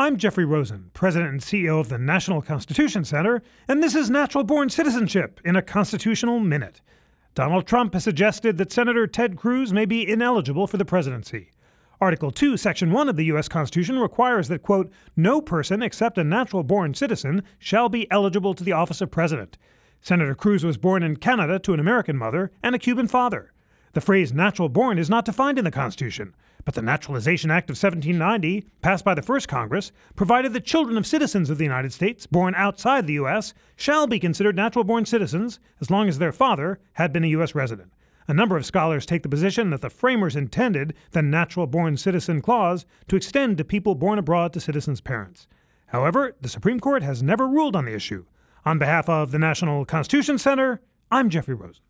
I'm Jeffrey Rosen, President and CEO of the National Constitution Center, and this is Natural Born Citizenship in a Constitutional Minute. Donald Trump has suggested that Senator Ted Cruz may be ineligible for the presidency. Article 2, Section 1 of the U.S. Constitution requires that, quote, no person except a natural born citizen shall be eligible to the office of president. Senator Cruz was born in Canada to an American mother and a Cuban father. The phrase natural born is not defined in the Constitution, but the Naturalization Act of 1790, passed by the first Congress, provided that children of citizens of the United States born outside the U.S. shall be considered natural born citizens as long as their father had been a U.S. resident. A number of scholars take the position that the framers intended the natural born citizen clause to extend to people born abroad to citizens' parents. However, the Supreme Court has never ruled on the issue. On behalf of the National Constitution Center, I'm Jeffrey Rosen.